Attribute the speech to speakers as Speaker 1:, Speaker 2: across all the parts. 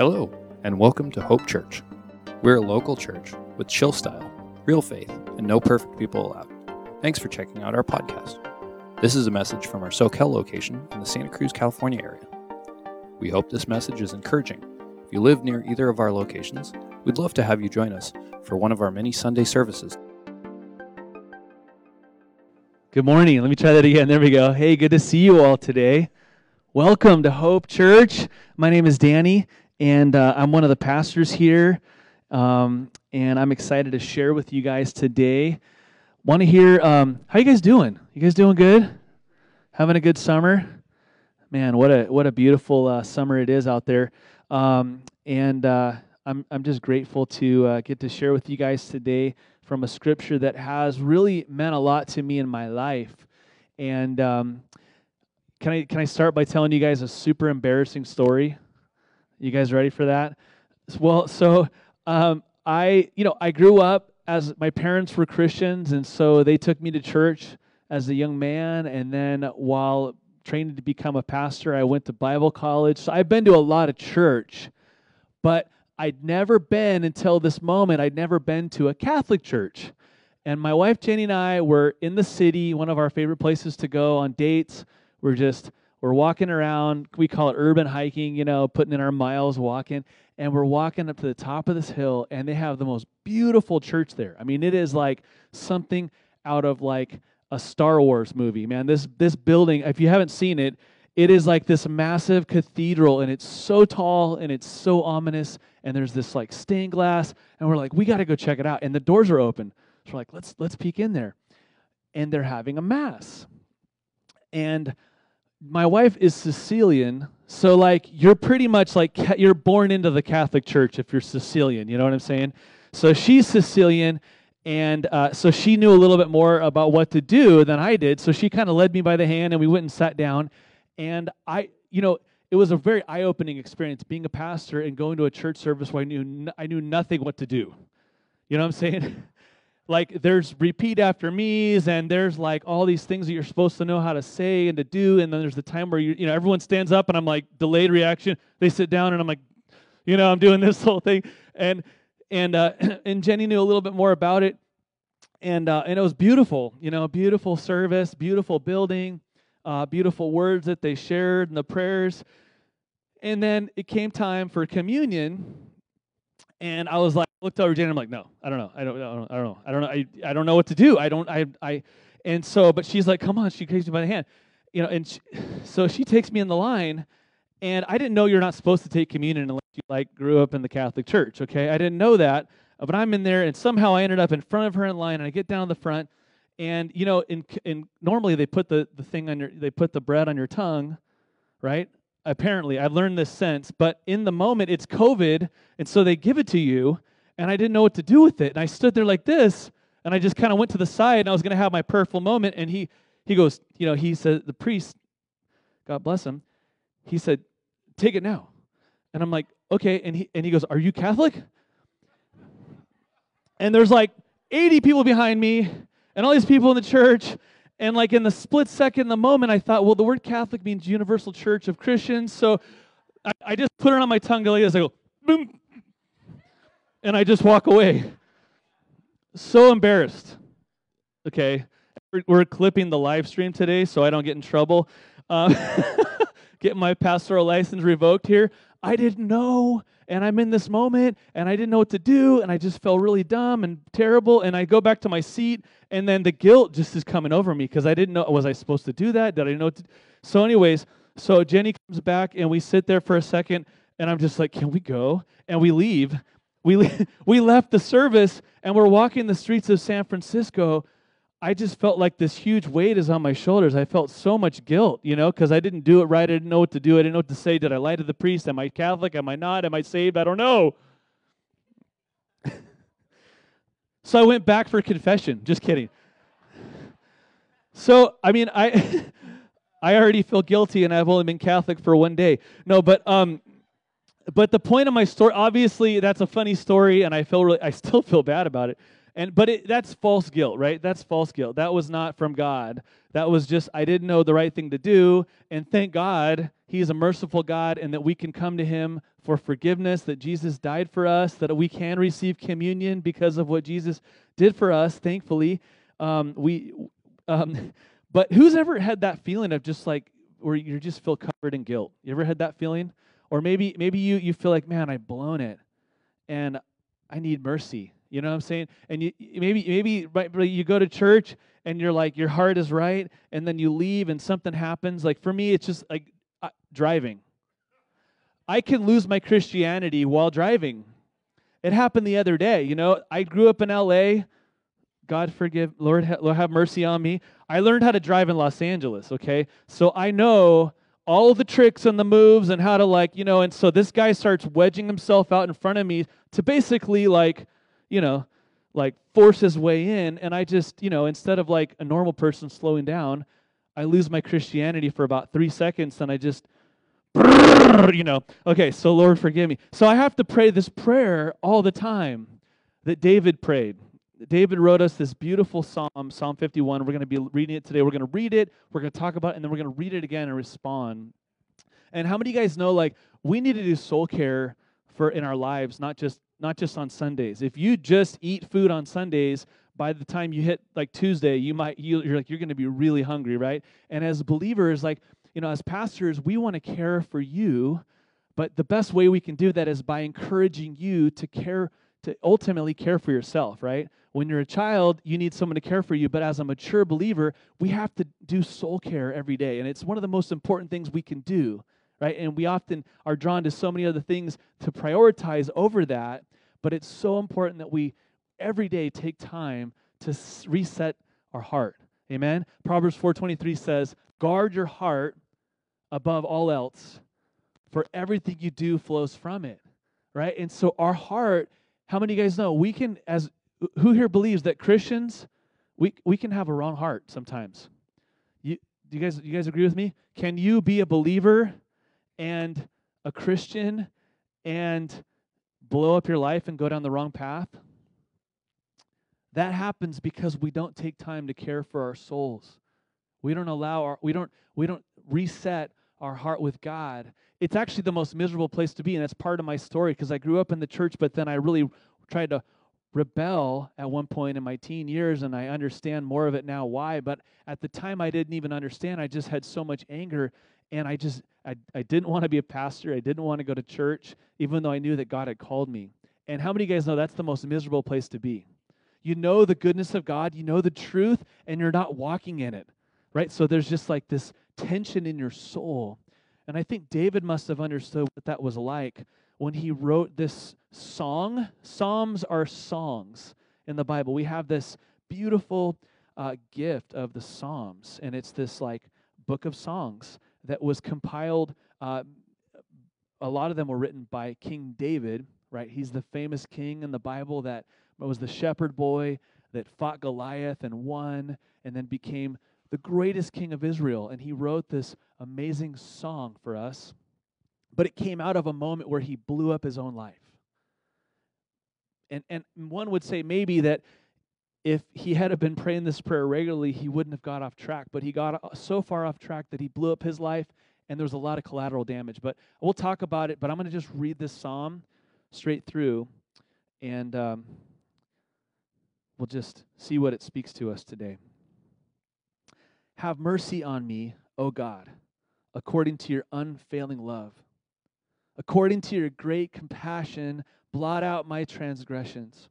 Speaker 1: Hello, and welcome to Hope Church. We're a local church with chill style, real faith, and no perfect people allowed. Thanks for checking out our podcast. This is a message from our Soquel location in the Santa Cruz, California area. We hope this message is encouraging. If you live near either of our locations, we'd love to have you join us for one of our many Sunday services.
Speaker 2: Good morning. Let me try that again. There we go. Hey, good to see you all today. Welcome to Hope Church. My name is Danny, and uh, I'm one of the pastors here. Um, and I'm excited to share with you guys today. Want to hear um, how you guys doing? You guys doing good? Having a good summer? Man, what a what a beautiful uh, summer it is out there. Um, and uh, I'm I'm just grateful to uh, get to share with you guys today from a scripture that has really meant a lot to me in my life. And um, can I can I start by telling you guys a super embarrassing story? You guys ready for that? Well, so um, I, you know, I grew up as my parents were Christians, and so they took me to church as a young man. And then while training to become a pastor, I went to Bible college. So I've been to a lot of church, but I'd never been until this moment. I'd never been to a Catholic church. And my wife Jenny and I were in the city, one of our favorite places to go on dates. We're just we're walking around, we call it urban hiking, you know, putting in our miles walking, and we're walking up to the top of this hill, and they have the most beautiful church there. I mean, it is like something out of like a Star Wars movie, man. This this building, if you haven't seen it, it is like this massive cathedral, and it's so tall and it's so ominous, and there's this like stained glass, and we're like, we got to go check it out, and the doors are open. So we're like, let's let's peek in there, and they're having a mass, and my wife is Sicilian, so like you're pretty much like you're born into the Catholic Church if you're Sicilian. You know what I'm saying? So she's Sicilian, and uh, so she knew a little bit more about what to do than I did. So she kind of led me by the hand, and we went and sat down. And I, you know, it was a very eye-opening experience being a pastor and going to a church service where I knew I knew nothing what to do. You know what I'm saying? like there's repeat after me's and there's like all these things that you're supposed to know how to say and to do and then there's the time where you you know everyone stands up and I'm like delayed reaction. They sit down and I'm like you know I'm doing this whole thing. And and uh, and Jenny knew a little bit more about it. And uh, and it was beautiful you know beautiful service beautiful building uh, beautiful words that they shared and the prayers. And then it came time for communion and I was like, looked over Jane. I'm like, no, I don't know. I don't, I don't, I don't know. I don't know. I, I don't know what to do. I don't, I, I, and so, but she's like, come on. She takes me by the hand, you know, and she, so she takes me in the line, and I didn't know you're not supposed to take communion unless you like grew up in the Catholic Church. Okay, I didn't know that, but I'm in there, and somehow I ended up in front of her in line, and I get down to the front, and you know, in, in normally they put the the thing on your, they put the bread on your tongue, right? apparently i've learned this since but in the moment it's covid and so they give it to you and i didn't know what to do with it and i stood there like this and i just kind of went to the side and i was going to have my prayerful moment and he he goes you know he said the priest god bless him he said take it now and i'm like okay and he and he goes are you catholic and there's like 80 people behind me and all these people in the church and like in the split second, the moment, I thought, well, the word Catholic means Universal Church of Christians. So I, I just put it on my tongue like this. I go, boom. And I just walk away. So embarrassed. Okay. We're clipping the live stream today so I don't get in trouble. Uh, my pastoral license revoked here. I didn't know and I'm in this moment and I didn't know what to do and I just felt really dumb and terrible and I go back to my seat and then the guilt just is coming over me because I didn't know was I supposed to do that? Did I know? So, anyways, so Jenny comes back and we sit there for a second and I'm just like, can we go? And we leave. We we left the service and we're walking the streets of San Francisco I just felt like this huge weight is on my shoulders. I felt so much guilt, you know, because I didn't do it right. I didn't know what to do. I didn't know what to say. Did I lie to the priest? Am I Catholic? Am I not? Am I saved? I don't know. so I went back for confession. Just kidding. So, I mean, I I already feel guilty and I've only been Catholic for one day. No, but um but the point of my story obviously that's a funny story and I feel really I still feel bad about it. And but it, that's false guilt, right? That's false guilt. That was not from God. That was just I didn't know the right thing to do, and thank God He's a merciful God and that we can come to Him for forgiveness, that Jesus died for us, that we can receive communion because of what Jesus did for us, thankfully. Um, we, um, but who's ever had that feeling of just like, where you just feel covered in guilt? You ever had that feeling? Or maybe maybe you, you feel like, man, I've blown it and I need mercy. You know what I'm saying? And you maybe maybe you go to church and you're like your heart is right, and then you leave and something happens. Like for me, it's just like uh, driving. I can lose my Christianity while driving. It happened the other day. You know, I grew up in L.A. God forgive, Lord, ha- Lord have mercy on me. I learned how to drive in Los Angeles. Okay, so I know all the tricks and the moves and how to like you know. And so this guy starts wedging himself out in front of me to basically like you know, like force his way in. And I just, you know, instead of like a normal person slowing down, I lose my Christianity for about three seconds and I just, you know, okay, so Lord, forgive me. So I have to pray this prayer all the time that David prayed. David wrote us this beautiful psalm, Psalm 51. We're going to be reading it today. We're going to read it, we're going to talk about it, and then we're going to read it again and respond. And how many of you guys know, like, we need to do soul care for in our lives, not just not just on Sundays. If you just eat food on Sundays, by the time you hit like Tuesday, you might you, you're like you're going to be really hungry, right? And as believers, like you know, as pastors, we want to care for you, but the best way we can do that is by encouraging you to care to ultimately care for yourself, right? When you're a child, you need someone to care for you, but as a mature believer, we have to do soul care every day, and it's one of the most important things we can do, right? And we often are drawn to so many other things to prioritize over that but it's so important that we every day take time to reset our heart. Amen. Proverbs 4:23 says, "Guard your heart above all else, for everything you do flows from it." Right? And so our heart, how many of you guys know we can as who here believes that Christians we we can have a wrong heart sometimes. You do you guys you guys agree with me? Can you be a believer and a Christian and blow up your life and go down the wrong path? That happens because we don't take time to care for our souls. We don't allow our we don't we don't reset our heart with God. It's actually the most miserable place to be and that's part of my story because I grew up in the church but then I really tried to rebel at one point in my teen years and I understand more of it now why but at the time I didn't even understand I just had so much anger and I just I, I didn't want to be a pastor. I didn't want to go to church, even though I knew that God had called me. And how many of you guys know that's the most miserable place to be? You know the goodness of God, you know the truth, and you're not walking in it. Right? So there's just like this tension in your soul. And I think David must have understood what that was like when he wrote this song. Psalms are songs in the Bible. We have this beautiful uh, gift of the Psalms, and it's this like book of songs that was compiled. Uh, a lot of them were written by King David, right? He's the famous king in the Bible that was the shepherd boy that fought Goliath and won, and then became the greatest king of Israel. And he wrote this amazing song for us. But it came out of a moment where he blew up his own life. And, and one would say maybe that if he had been praying this prayer regularly, he wouldn't have got off track. But he got uh, so far off track that he blew up his life, and there was a lot of collateral damage. But we'll talk about it. But I'm going to just read this psalm straight through, and um, we'll just see what it speaks to us today. Have mercy on me, O God, according to your unfailing love. According to your great compassion, blot out my transgressions.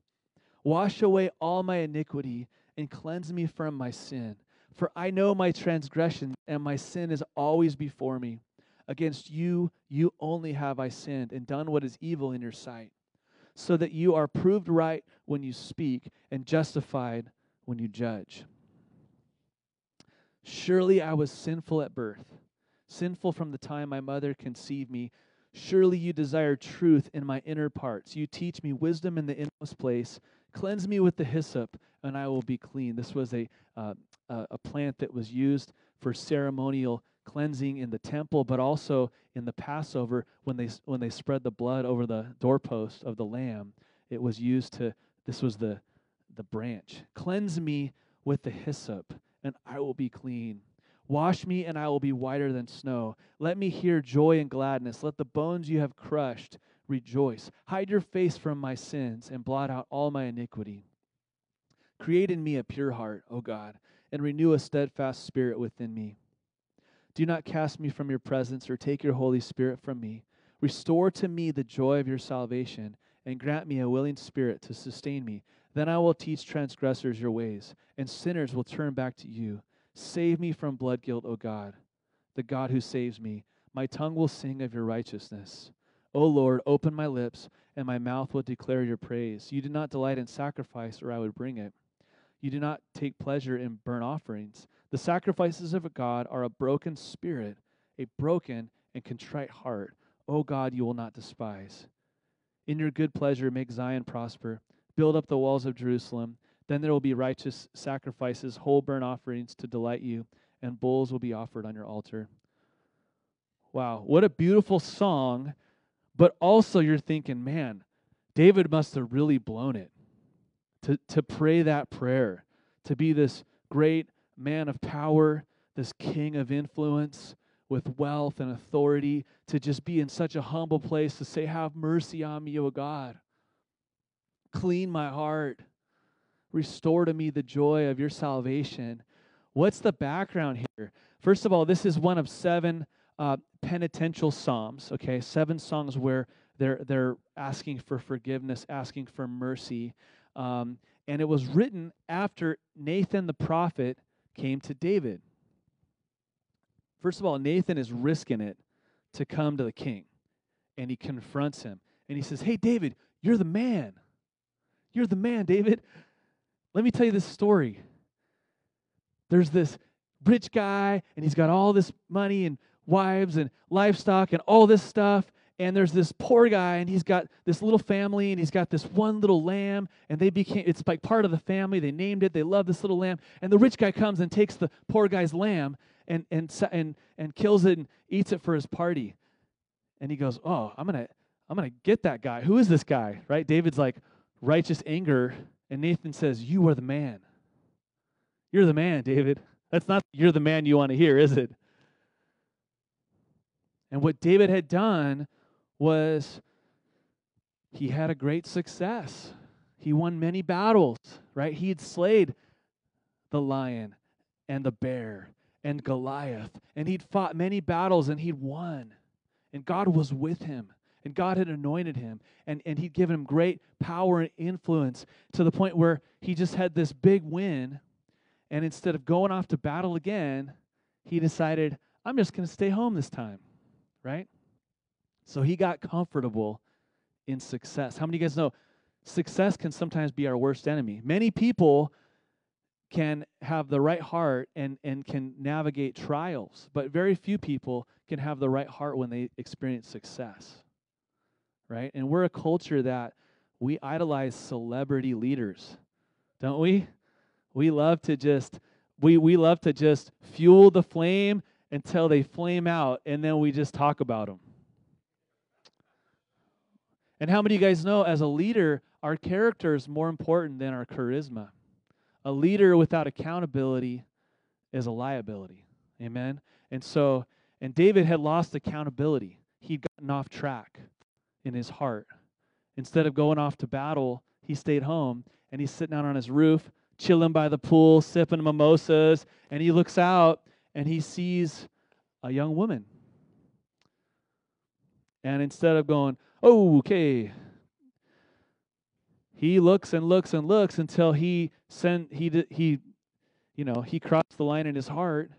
Speaker 2: Wash away all my iniquity and cleanse me from my sin. For I know my transgression, and my sin is always before me. Against you, you only have I sinned and done what is evil in your sight, so that you are proved right when you speak and justified when you judge. Surely I was sinful at birth, sinful from the time my mother conceived me. Surely you desire truth in my inner parts. You teach me wisdom in the inmost place. Cleanse me with the hyssop, and I will be clean. This was a, uh, a plant that was used for ceremonial cleansing in the temple, but also in the Passover when they, when they spread the blood over the doorpost of the lamb. It was used to, this was the, the branch. Cleanse me with the hyssop, and I will be clean. Wash me, and I will be whiter than snow. Let me hear joy and gladness. Let the bones you have crushed rejoice. Hide your face from my sins and blot out all my iniquity. Create in me a pure heart, O God, and renew a steadfast spirit within me. Do not cast me from your presence or take your Holy Spirit from me. Restore to me the joy of your salvation and grant me a willing spirit to sustain me. Then I will teach transgressors your ways, and sinners will turn back to you. Save me from blood guilt, O God, the God who saves me. My tongue will sing of your righteousness. O Lord, open my lips, and my mouth will declare your praise. You do not delight in sacrifice, or I would bring it. You do not take pleasure in burnt offerings. The sacrifices of a God are a broken spirit, a broken and contrite heart. O God, you will not despise. In your good pleasure, make Zion prosper. Build up the walls of Jerusalem. Then there will be righteous sacrifices, whole burnt offerings to delight you, and bulls will be offered on your altar. Wow, what a beautiful song. But also, you're thinking, man, David must have really blown it to, to pray that prayer, to be this great man of power, this king of influence with wealth and authority, to just be in such a humble place to say, Have mercy on me, O God. Clean my heart. Restore to me the joy of your salvation. What's the background here? First of all, this is one of seven uh, penitential psalms. Okay, seven songs where they're they're asking for forgiveness, asking for mercy, um, and it was written after Nathan the prophet came to David. First of all, Nathan is risking it to come to the king, and he confronts him, and he says, "Hey, David, you're the man. You're the man, David. Let me tell you this story. There's this rich guy, and he's got all this money and wives and livestock and all this stuff. And there's this poor guy, and he's got this little family, and he's got this one little lamb, and they became, it's like part of the family. They named it, they love this little lamb. And the rich guy comes and takes the poor guy's lamb and, and, and, and kills it and eats it for his party. And he goes, Oh, I'm going to. I'm going to get that guy. Who is this guy? Right? David's like, righteous anger and Nathan says, You are the man. You're the man, David. That's not you're the man you want to hear, is it? And what David had done was he had a great success. He won many battles, right? He had slayed the lion and the bear and Goliath, and he'd fought many battles and he'd won. And God was with him and God had anointed him and, and he'd given him great power and influence to the point where he just had this big win. And instead of going off to battle again, he decided, I'm just going to stay home this time, right? So he got comfortable in success. How many of you guys know success can sometimes be our worst enemy? Many people can have the right heart and, and can navigate trials, but very few people can have the right heart when they experience success right? And we're a culture that we idolize celebrity leaders, don't we? We love to just we we love to just fuel the flame until they flame out and then we just talk about them. And how many of you guys know as a leader, our character is more important than our charisma? A leader without accountability is a liability. Amen. And so, and David had lost accountability. He'd gotten off track in his heart. Instead of going off to battle, he stayed home and he's sitting out on his roof, chilling by the pool, sipping mimosas, and he looks out and he sees a young woman. And instead of going, oh, okay, he looks and looks and looks until he sent he he you know he crossed the line in his heart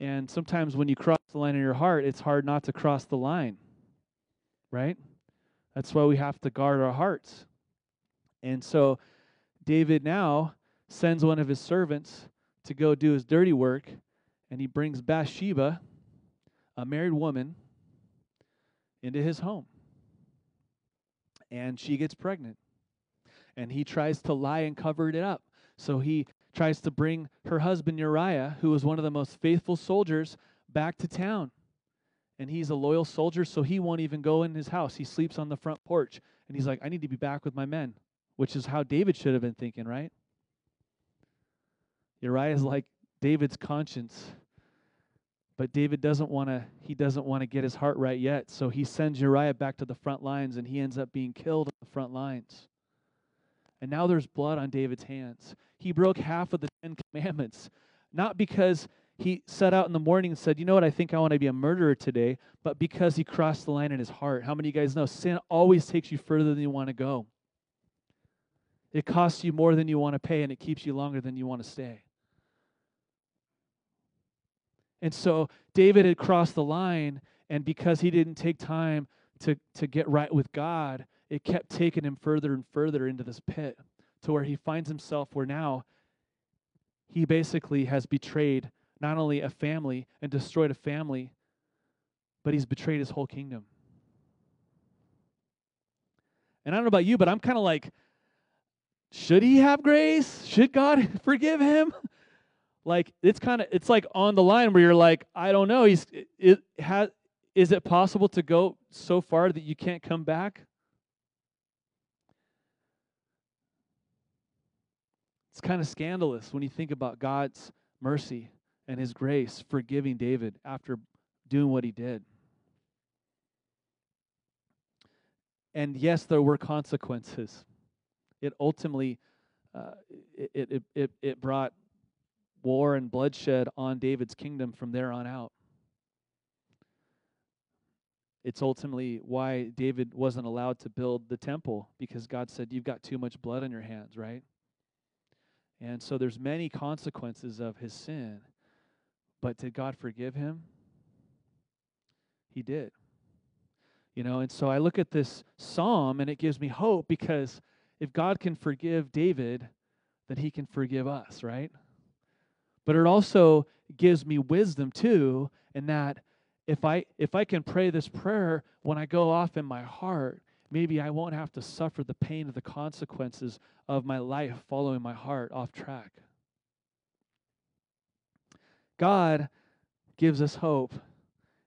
Speaker 2: and sometimes when you cross the line in your heart it's hard not to cross the line right? That's why we have to guard our hearts. And so David now sends one of his servants to go do his dirty work, and he brings Bathsheba, a married woman, into his home. And she gets pregnant. And he tries to lie and cover it up. So he tries to bring her husband Uriah, who was one of the most faithful soldiers, back to town and he's a loyal soldier, so he won't even go in his house. He sleeps on the front porch. And he's like, I need to be back with my men, which is how David should have been thinking, right? Uriah is like David's conscience But David doesn't want to he doesn't want to get his heart right yet. So he sends Uriah back to the front lines and he ends up being killed at the front lines. And now there's blood on David's hands. He broke half of the 10 commandments not because he set out in the morning and said, You know what, I think I want to be a murderer today, but because he crossed the line in his heart. How many of you guys know sin always takes you further than you want to go? It costs you more than you want to pay, and it keeps you longer than you want to stay. And so David had crossed the line, and because he didn't take time to, to get right with God, it kept taking him further and further into this pit to where he finds himself where now he basically has betrayed not only a family and destroyed a family, but he's betrayed his whole kingdom. And I don't know about you, but I'm kind of like, should he have grace? Should God forgive him? like it's kind of it's like on the line where you're like, I don't know. He's it, it has is it possible to go so far that you can't come back? It's kind of scandalous when you think about God's mercy and his grace forgiving David after doing what he did. And yes, there were consequences. It ultimately uh, it, it, it, it brought war and bloodshed on David's kingdom from there on out. It's ultimately why David wasn't allowed to build the temple because God said, You've got too much blood on your hands, right? And so there's many consequences of his sin. But did God forgive him? He did. You know, and so I look at this psalm and it gives me hope because if God can forgive David, then he can forgive us, right? But it also gives me wisdom too, in that if I if I can pray this prayer when I go off in my heart, maybe I won't have to suffer the pain of the consequences of my life following my heart off track. God gives us hope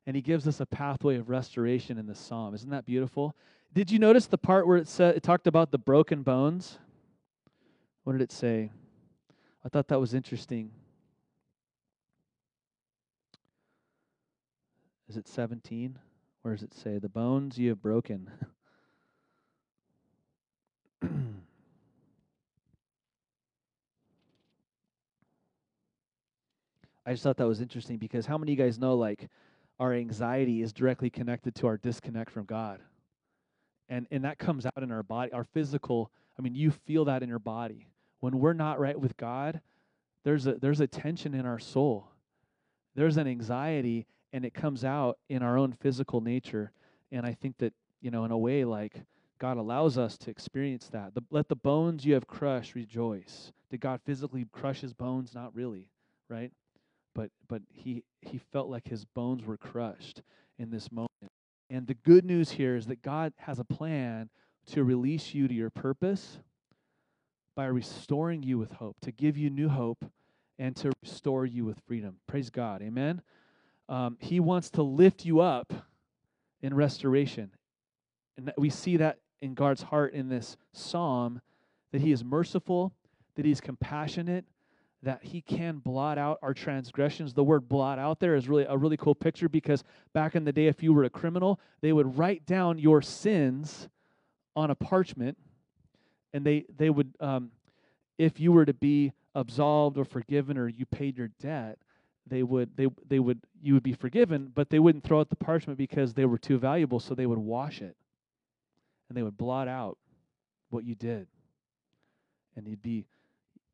Speaker 2: and he gives us a pathway of restoration in the psalm. Isn't that beautiful? Did you notice the part where it said it talked about the broken bones? What did it say? I thought that was interesting. Is it 17? Where does it say, The bones you have broken? I just thought that was interesting because how many of you guys know like our anxiety is directly connected to our disconnect from God? And and that comes out in our body, our physical, I mean, you feel that in your body. When we're not right with God, there's a there's a tension in our soul. There's an anxiety and it comes out in our own physical nature. And I think that, you know, in a way like God allows us to experience that. The, let the bones you have crushed rejoice. Did God physically crush his bones? Not really, right? But but he he felt like his bones were crushed in this moment. And the good news here is that God has a plan to release you to your purpose by restoring you with hope, to give you new hope, and to restore you with freedom. Praise God. Amen. Um, he wants to lift you up in restoration. And we see that in God's heart in this psalm that He is merciful, that He's compassionate, that he can blot out our transgressions. The word blot out there is really a really cool picture because back in the day, if you were a criminal, they would write down your sins on a parchment, and they they would, um, if you were to be absolved or forgiven or you paid your debt, they would they they would you would be forgiven, but they wouldn't throw out the parchment because they were too valuable, so they would wash it, and they would blot out what you did, and you'd be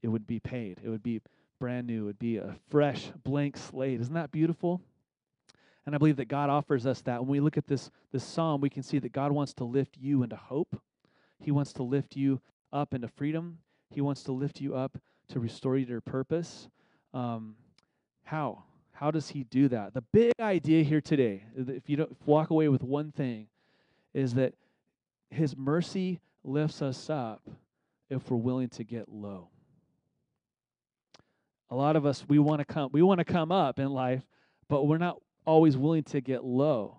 Speaker 2: it would be paid. It would be brand new. It would be a fresh, blank slate. Isn't that beautiful? And I believe that God offers us that. When we look at this, this psalm, we can see that God wants to lift you into hope. He wants to lift you up into freedom. He wants to lift you up to restore you to your purpose. Um, how? How does he do that? The big idea here today, if you don't walk away with one thing, is that his mercy lifts us up if we're willing to get low a lot of us we want to come we want to come up in life but we're not always willing to get low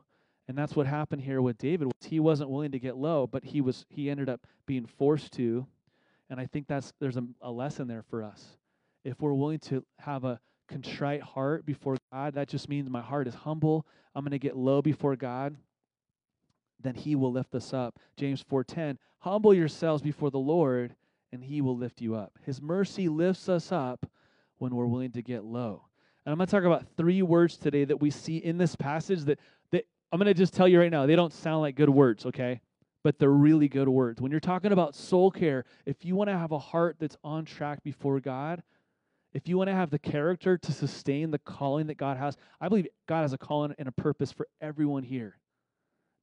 Speaker 2: and that's what happened here with david he wasn't willing to get low but he was he ended up being forced to and i think that's there's a, a lesson there for us if we're willing to have a contrite heart before God, that just means my heart is humble. I'm going to get low before God. Then he will lift us up. James 4:10, humble yourselves before the Lord and he will lift you up. His mercy lifts us up when we're willing to get low. And I'm going to talk about three words today that we see in this passage that, that I'm going to just tell you right now, they don't sound like good words, okay? But they're really good words. When you're talking about soul care, if you want to have a heart that's on track before God, if you want to have the character to sustain the calling that God has, I believe God has a calling and a purpose for everyone here.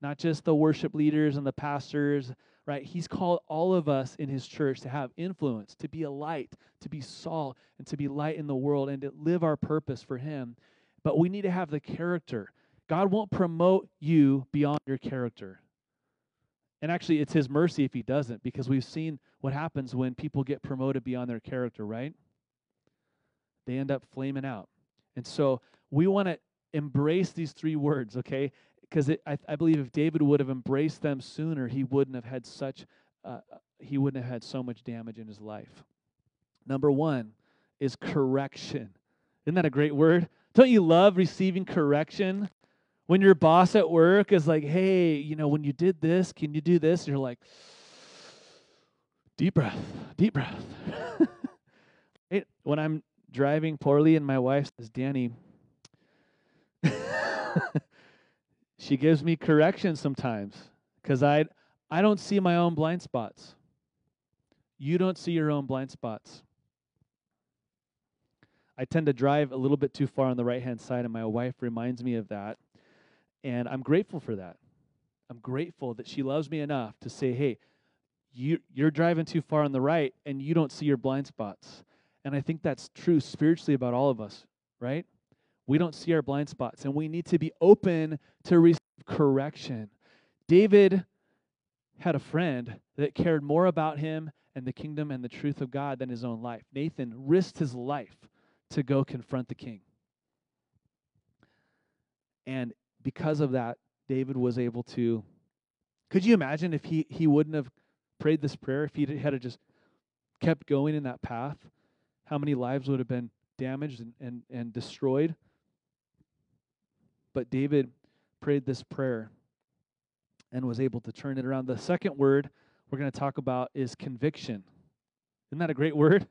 Speaker 2: Not just the worship leaders and the pastors, right? He's called all of us in his church to have influence, to be a light, to be salt, and to be light in the world and to live our purpose for him. But we need to have the character. God won't promote you beyond your character. And actually, it's his mercy if he doesn't, because we've seen what happens when people get promoted beyond their character, right? They end up flaming out. And so we want to embrace these three words, okay? Because I, I believe if David would have embraced them sooner, he wouldn't have had such, uh, he wouldn't have had so much damage in his life. Number one is correction. Isn't that a great word? Don't you love receiving correction? When your boss at work is like, hey, you know, when you did this, can you do this? you're like, deep breath, deep breath. right? When I'm driving poorly and my wife says, Danny, she gives me correction sometimes because I, I don't see my own blind spots. You don't see your own blind spots. I tend to drive a little bit too far on the right hand side, and my wife reminds me of that. And I'm grateful for that. I'm grateful that she loves me enough to say, hey, you, you're driving too far on the right and you don't see your blind spots. And I think that's true spiritually about all of us, right? We don't see our blind spots and we need to be open to receive correction. David had a friend that cared more about him and the kingdom and the truth of God than his own life. Nathan risked his life to go confront the king. And because of that, David was able to. Could you imagine if he, he wouldn't have prayed this prayer, if he had just kept going in that path, how many lives would have been damaged and, and, and destroyed? But David prayed this prayer and was able to turn it around. The second word we're going to talk about is conviction. Isn't that a great word?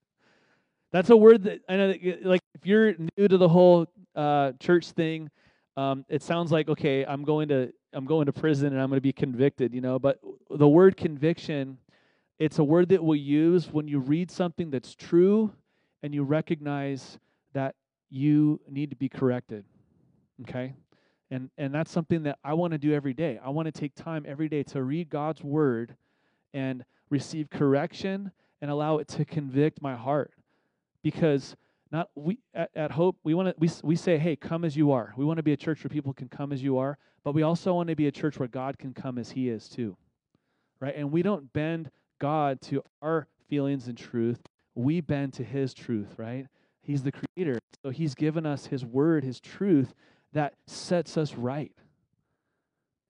Speaker 2: That's a word that I know, that, like, if you're new to the whole uh, church thing, um, it sounds like okay i'm going to i'm going to prison and i'm going to be convicted you know but the word conviction it's a word that we use when you read something that's true and you recognize that you need to be corrected okay and and that's something that i want to do every day i want to take time every day to read god's word and receive correction and allow it to convict my heart because not we at, at Hope, we want to we, we say, hey, come as you are. We want to be a church where people can come as you are, but we also want to be a church where God can come as He is too. Right? And we don't bend God to our feelings and truth. We bend to His truth, right? He's the creator. So He's given us His word, His truth that sets us right.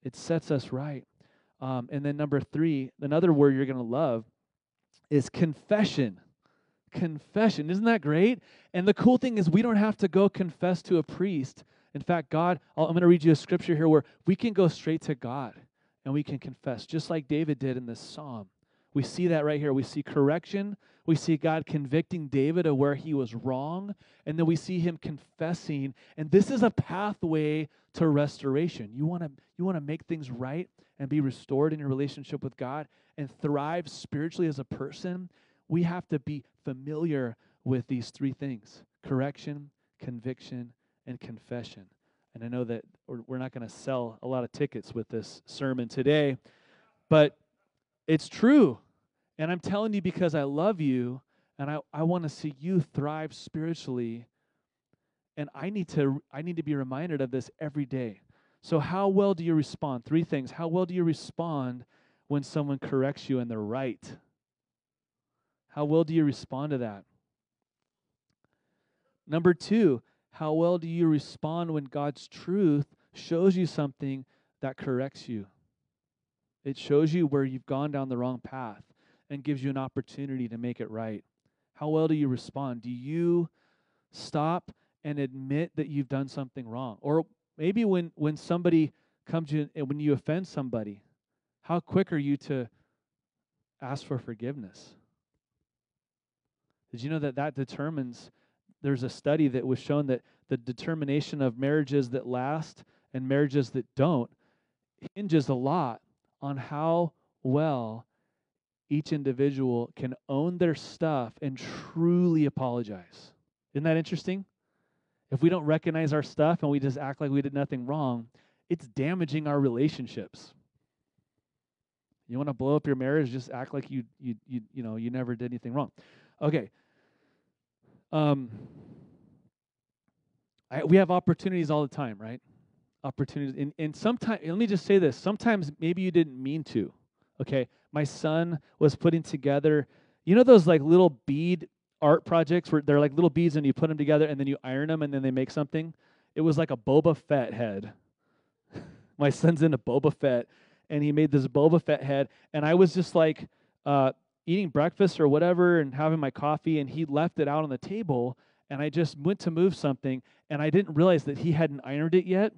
Speaker 2: It sets us right. Um, and then number three, another word you're going to love is confession confession. Isn't that great? And the cool thing is, we don't have to go confess to a priest. In fact, God, I'm going to read you a scripture here where we can go straight to God and we can confess, just like David did in this psalm. We see that right here. We see correction. We see God convicting David of where he was wrong. And then we see him confessing. And this is a pathway to restoration. You want to you want to make things right and be restored in your relationship with God and thrive spiritually as a person we have to be familiar with these three things correction, conviction, and confession. And I know that we're not going to sell a lot of tickets with this sermon today, but it's true. And I'm telling you because I love you and I, I want to see you thrive spiritually. And I need to I need to be reminded of this every day. So how well do you respond? Three things. How well do you respond when someone corrects you and they're right? How well do you respond to that? Number two, how well do you respond when God's truth shows you something that corrects you? It shows you where you've gone down the wrong path and gives you an opportunity to make it right. How well do you respond? Do you stop and admit that you've done something wrong. Or maybe when, when somebody comes to you when you offend somebody, how quick are you to ask for forgiveness? Did you know that that determines? There's a study that was shown that the determination of marriages that last and marriages that don't hinges a lot on how well each individual can own their stuff and truly apologize. Isn't that interesting? If we don't recognize our stuff and we just act like we did nothing wrong, it's damaging our relationships. You want to blow up your marriage, just act like you you you you know, you never did anything wrong. Okay. Um I, we have opportunities all the time, right? Opportunities and, and sometimes let me just say this, sometimes maybe you didn't mean to. Okay. My son was putting together, you know those like little bead art projects where they're like little beads and you put them together and then you iron them and then they make something? It was like a Boba Fett head. My son's into Boba Fett and he made this Boba Fett head. And I was just like uh, eating breakfast or whatever and having my coffee, and he left it out on the table. And I just went to move something, and I didn't realize that he hadn't ironed it yet.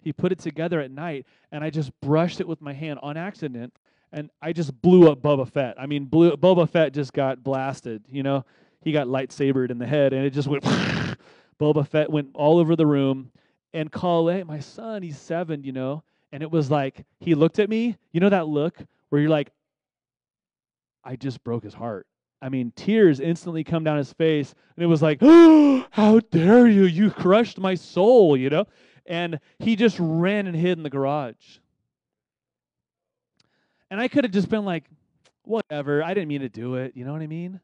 Speaker 2: He put it together at night, and I just brushed it with my hand on accident, and I just blew up Boba Fett. I mean, blew, Boba Fett just got blasted. You know, he got lightsabered in the head, and it just went. Boba Fett went all over the room, and Kale, my son, he's seven, you know, and it was like he looked at me. You know that look where you're like, I just broke his heart. I mean, tears instantly come down his face, and it was like, oh, how dare you? You crushed my soul, you know? And he just ran and hid in the garage. And I could have just been like, whatever, I didn't mean to do it, you know what I mean?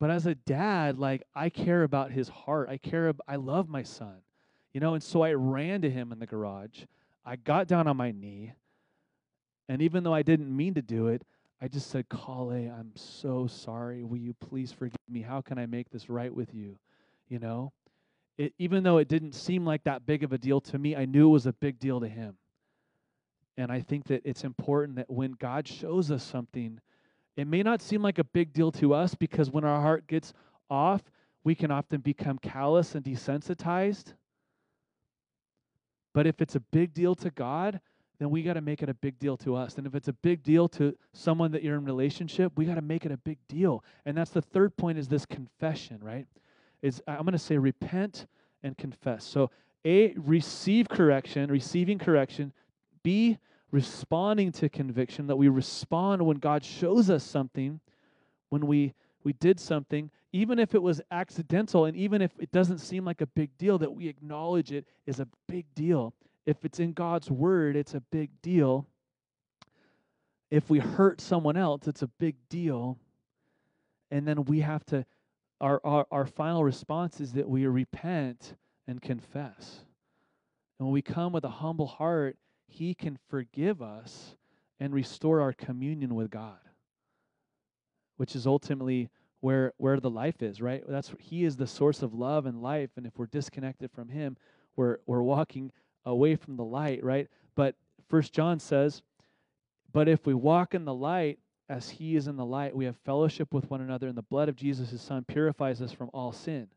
Speaker 2: But as a dad, like I care about his heart. I care ab- I love my son. You know, and so I ran to him in the garage I got down on my knee, and even though I didn't mean to do it, I just said, Kale, I'm so sorry. Will you please forgive me? How can I make this right with you? You know? It, even though it didn't seem like that big of a deal to me, I knew it was a big deal to him. And I think that it's important that when God shows us something, it may not seem like a big deal to us because when our heart gets off, we can often become callous and desensitized. But if it's a big deal to God, then we got to make it a big deal to us. And if it's a big deal to someone that you're in relationship, we got to make it a big deal. And that's the third point is this confession, right? Is I'm going to say repent and confess. So A receive correction, receiving correction, B responding to conviction that we respond when God shows us something, when we we did something, even if it was accidental and even if it doesn't seem like a big deal, that we acknowledge it is a big deal. If it's in God's word, it's a big deal. If we hurt someone else, it's a big deal. And then we have to, our, our, our final response is that we repent and confess. And when we come with a humble heart, He can forgive us and restore our communion with God which is ultimately where where the life is, right? That's he is the source of love and life, and if we're disconnected from him, we're we're walking away from the light, right? But First John says, "But if we walk in the light as he is in the light, we have fellowship with one another, and the blood of Jesus, his son, purifies us from all sin.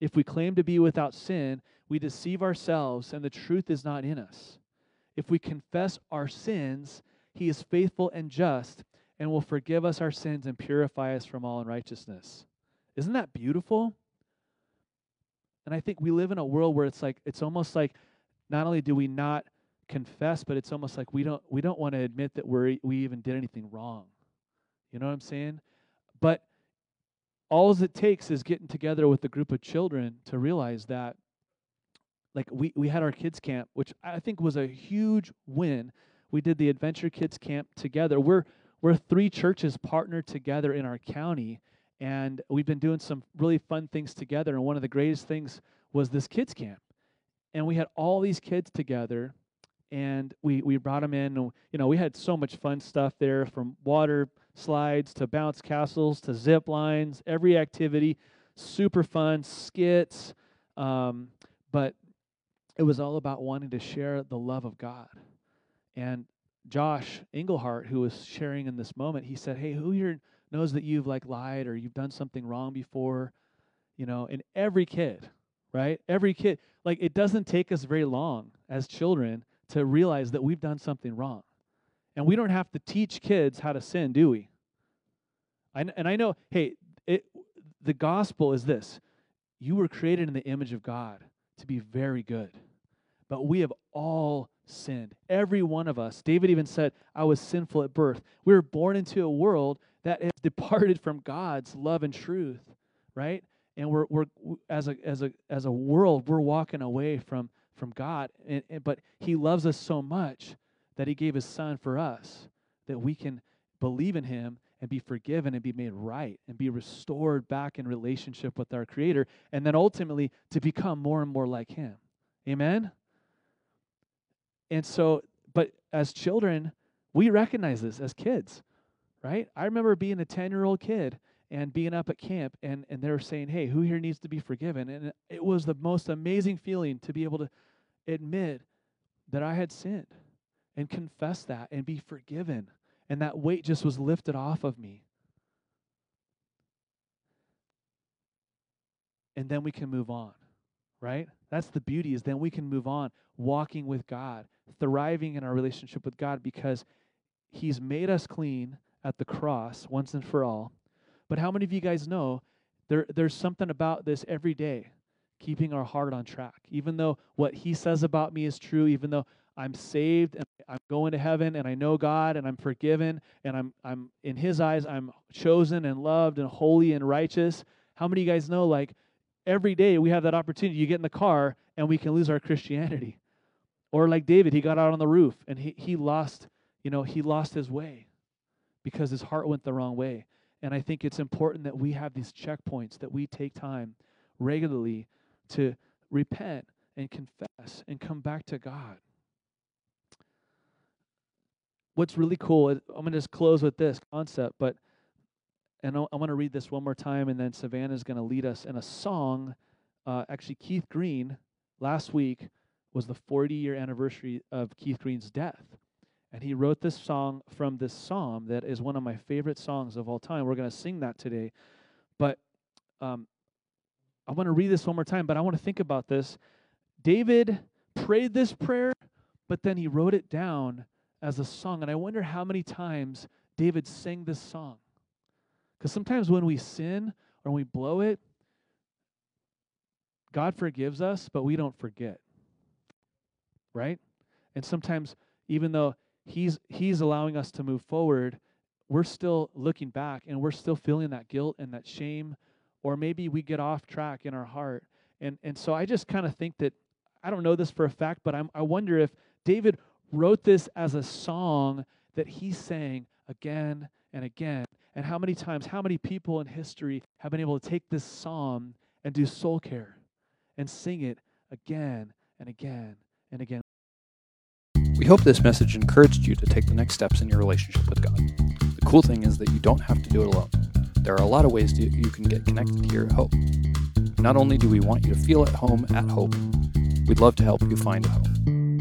Speaker 2: If we claim to be without sin, we deceive ourselves, and the truth is not in us. If we confess our sins, he is faithful and just and will forgive us our sins and purify us from all unrighteousness. Isn't that beautiful? And I think we live in a world where it's like it's almost like not only do we not confess, but it's almost like we don't we don't want to admit that we we even did anything wrong. You know what I'm saying? But all it takes is getting together with a group of children to realize that like we, we had our kids camp, which I think was a huge win. We did the adventure kids camp together. We're we're three churches partnered together in our county, and we've been doing some really fun things together. And one of the greatest things was this kids camp, and we had all these kids together, and we we brought them in. And, you know, we had so much fun stuff there, from water slides to bounce castles to zip lines, every activity, super fun skits. Um, but it was all about wanting to share the love of God. And Josh Englehart, who was sharing in this moment, he said, Hey, who here knows that you've like lied or you've done something wrong before? you know, in every kid, right? Every kid. Like, it doesn't take us very long as children to realize that we've done something wrong. And we don't have to teach kids how to sin, do we? I, and I know, hey, it, the gospel is this you were created in the image of God to be very good. But we have all sinned. Every one of us. David even said, I was sinful at birth. We were born into a world that has departed from God's love and truth, right? And we're, we're as a as a as a world, we're walking away from from God. And, and, but He loves us so much that He gave His Son for us that we can believe in Him and be forgiven and be made right and be restored back in relationship with our Creator, and then ultimately to become more and more like Him. Amen? And so, but as children, we recognize this as kids, right? I remember being a 10 year old kid and being up at camp, and, and they were saying, Hey, who here needs to be forgiven? And it was the most amazing feeling to be able to admit that I had sinned and confess that and be forgiven and that weight just was lifted off of me. And then we can move on, right? That's the beauty is then we can move on walking with God, thriving in our relationship with God because he's made us clean at the cross once and for all. But how many of you guys know there there's something about this every day keeping our heart on track. Even though what he says about me is true, even though I'm saved and I'm going to heaven and I know God and I'm forgiven and I'm I'm in his eyes I'm chosen and loved and holy and righteous. How many of you guys know like every day we have that opportunity you get in the car and we can lose our Christianity. Or like David, he got out on the roof and he he lost, you know, he lost his way because his heart went the wrong way. And I think it's important that we have these checkpoints that we take time regularly to repent and confess and come back to God what's really cool, I'm going to just close with this concept, but and I'm going to read this one more time, and then Savannah is going to lead us in a song. Uh, actually, Keith Green last week was the 40 year anniversary of Keith Green's death. And he wrote this song from this psalm that is one of my favorite songs of all time. We're going to sing that today. But um, I want to read this one more time, but I want to think about this. David prayed this prayer, but then he wrote it down as a song. And I wonder how many times David sang this song. Because sometimes when we sin or we blow it, God forgives us, but we don't forget. Right? And sometimes, even though He's He's allowing us to move forward, we're still looking back and we're still feeling that guilt and that shame, or maybe we get off track in our heart. And and so I just kind of think that I don't know this for a fact, but I'm, I wonder if David wrote this as a song that he sang again and again. And how many times, how many people in history have been able to take this psalm and do soul care and sing it again and again and again?
Speaker 1: We hope this message encouraged you to take the next steps in your relationship with God. The cool thing is that you don't have to do it alone. There are a lot of ways to, you can get connected here at Hope. Not only do we want you to feel at home at Hope, we'd love to help you find a home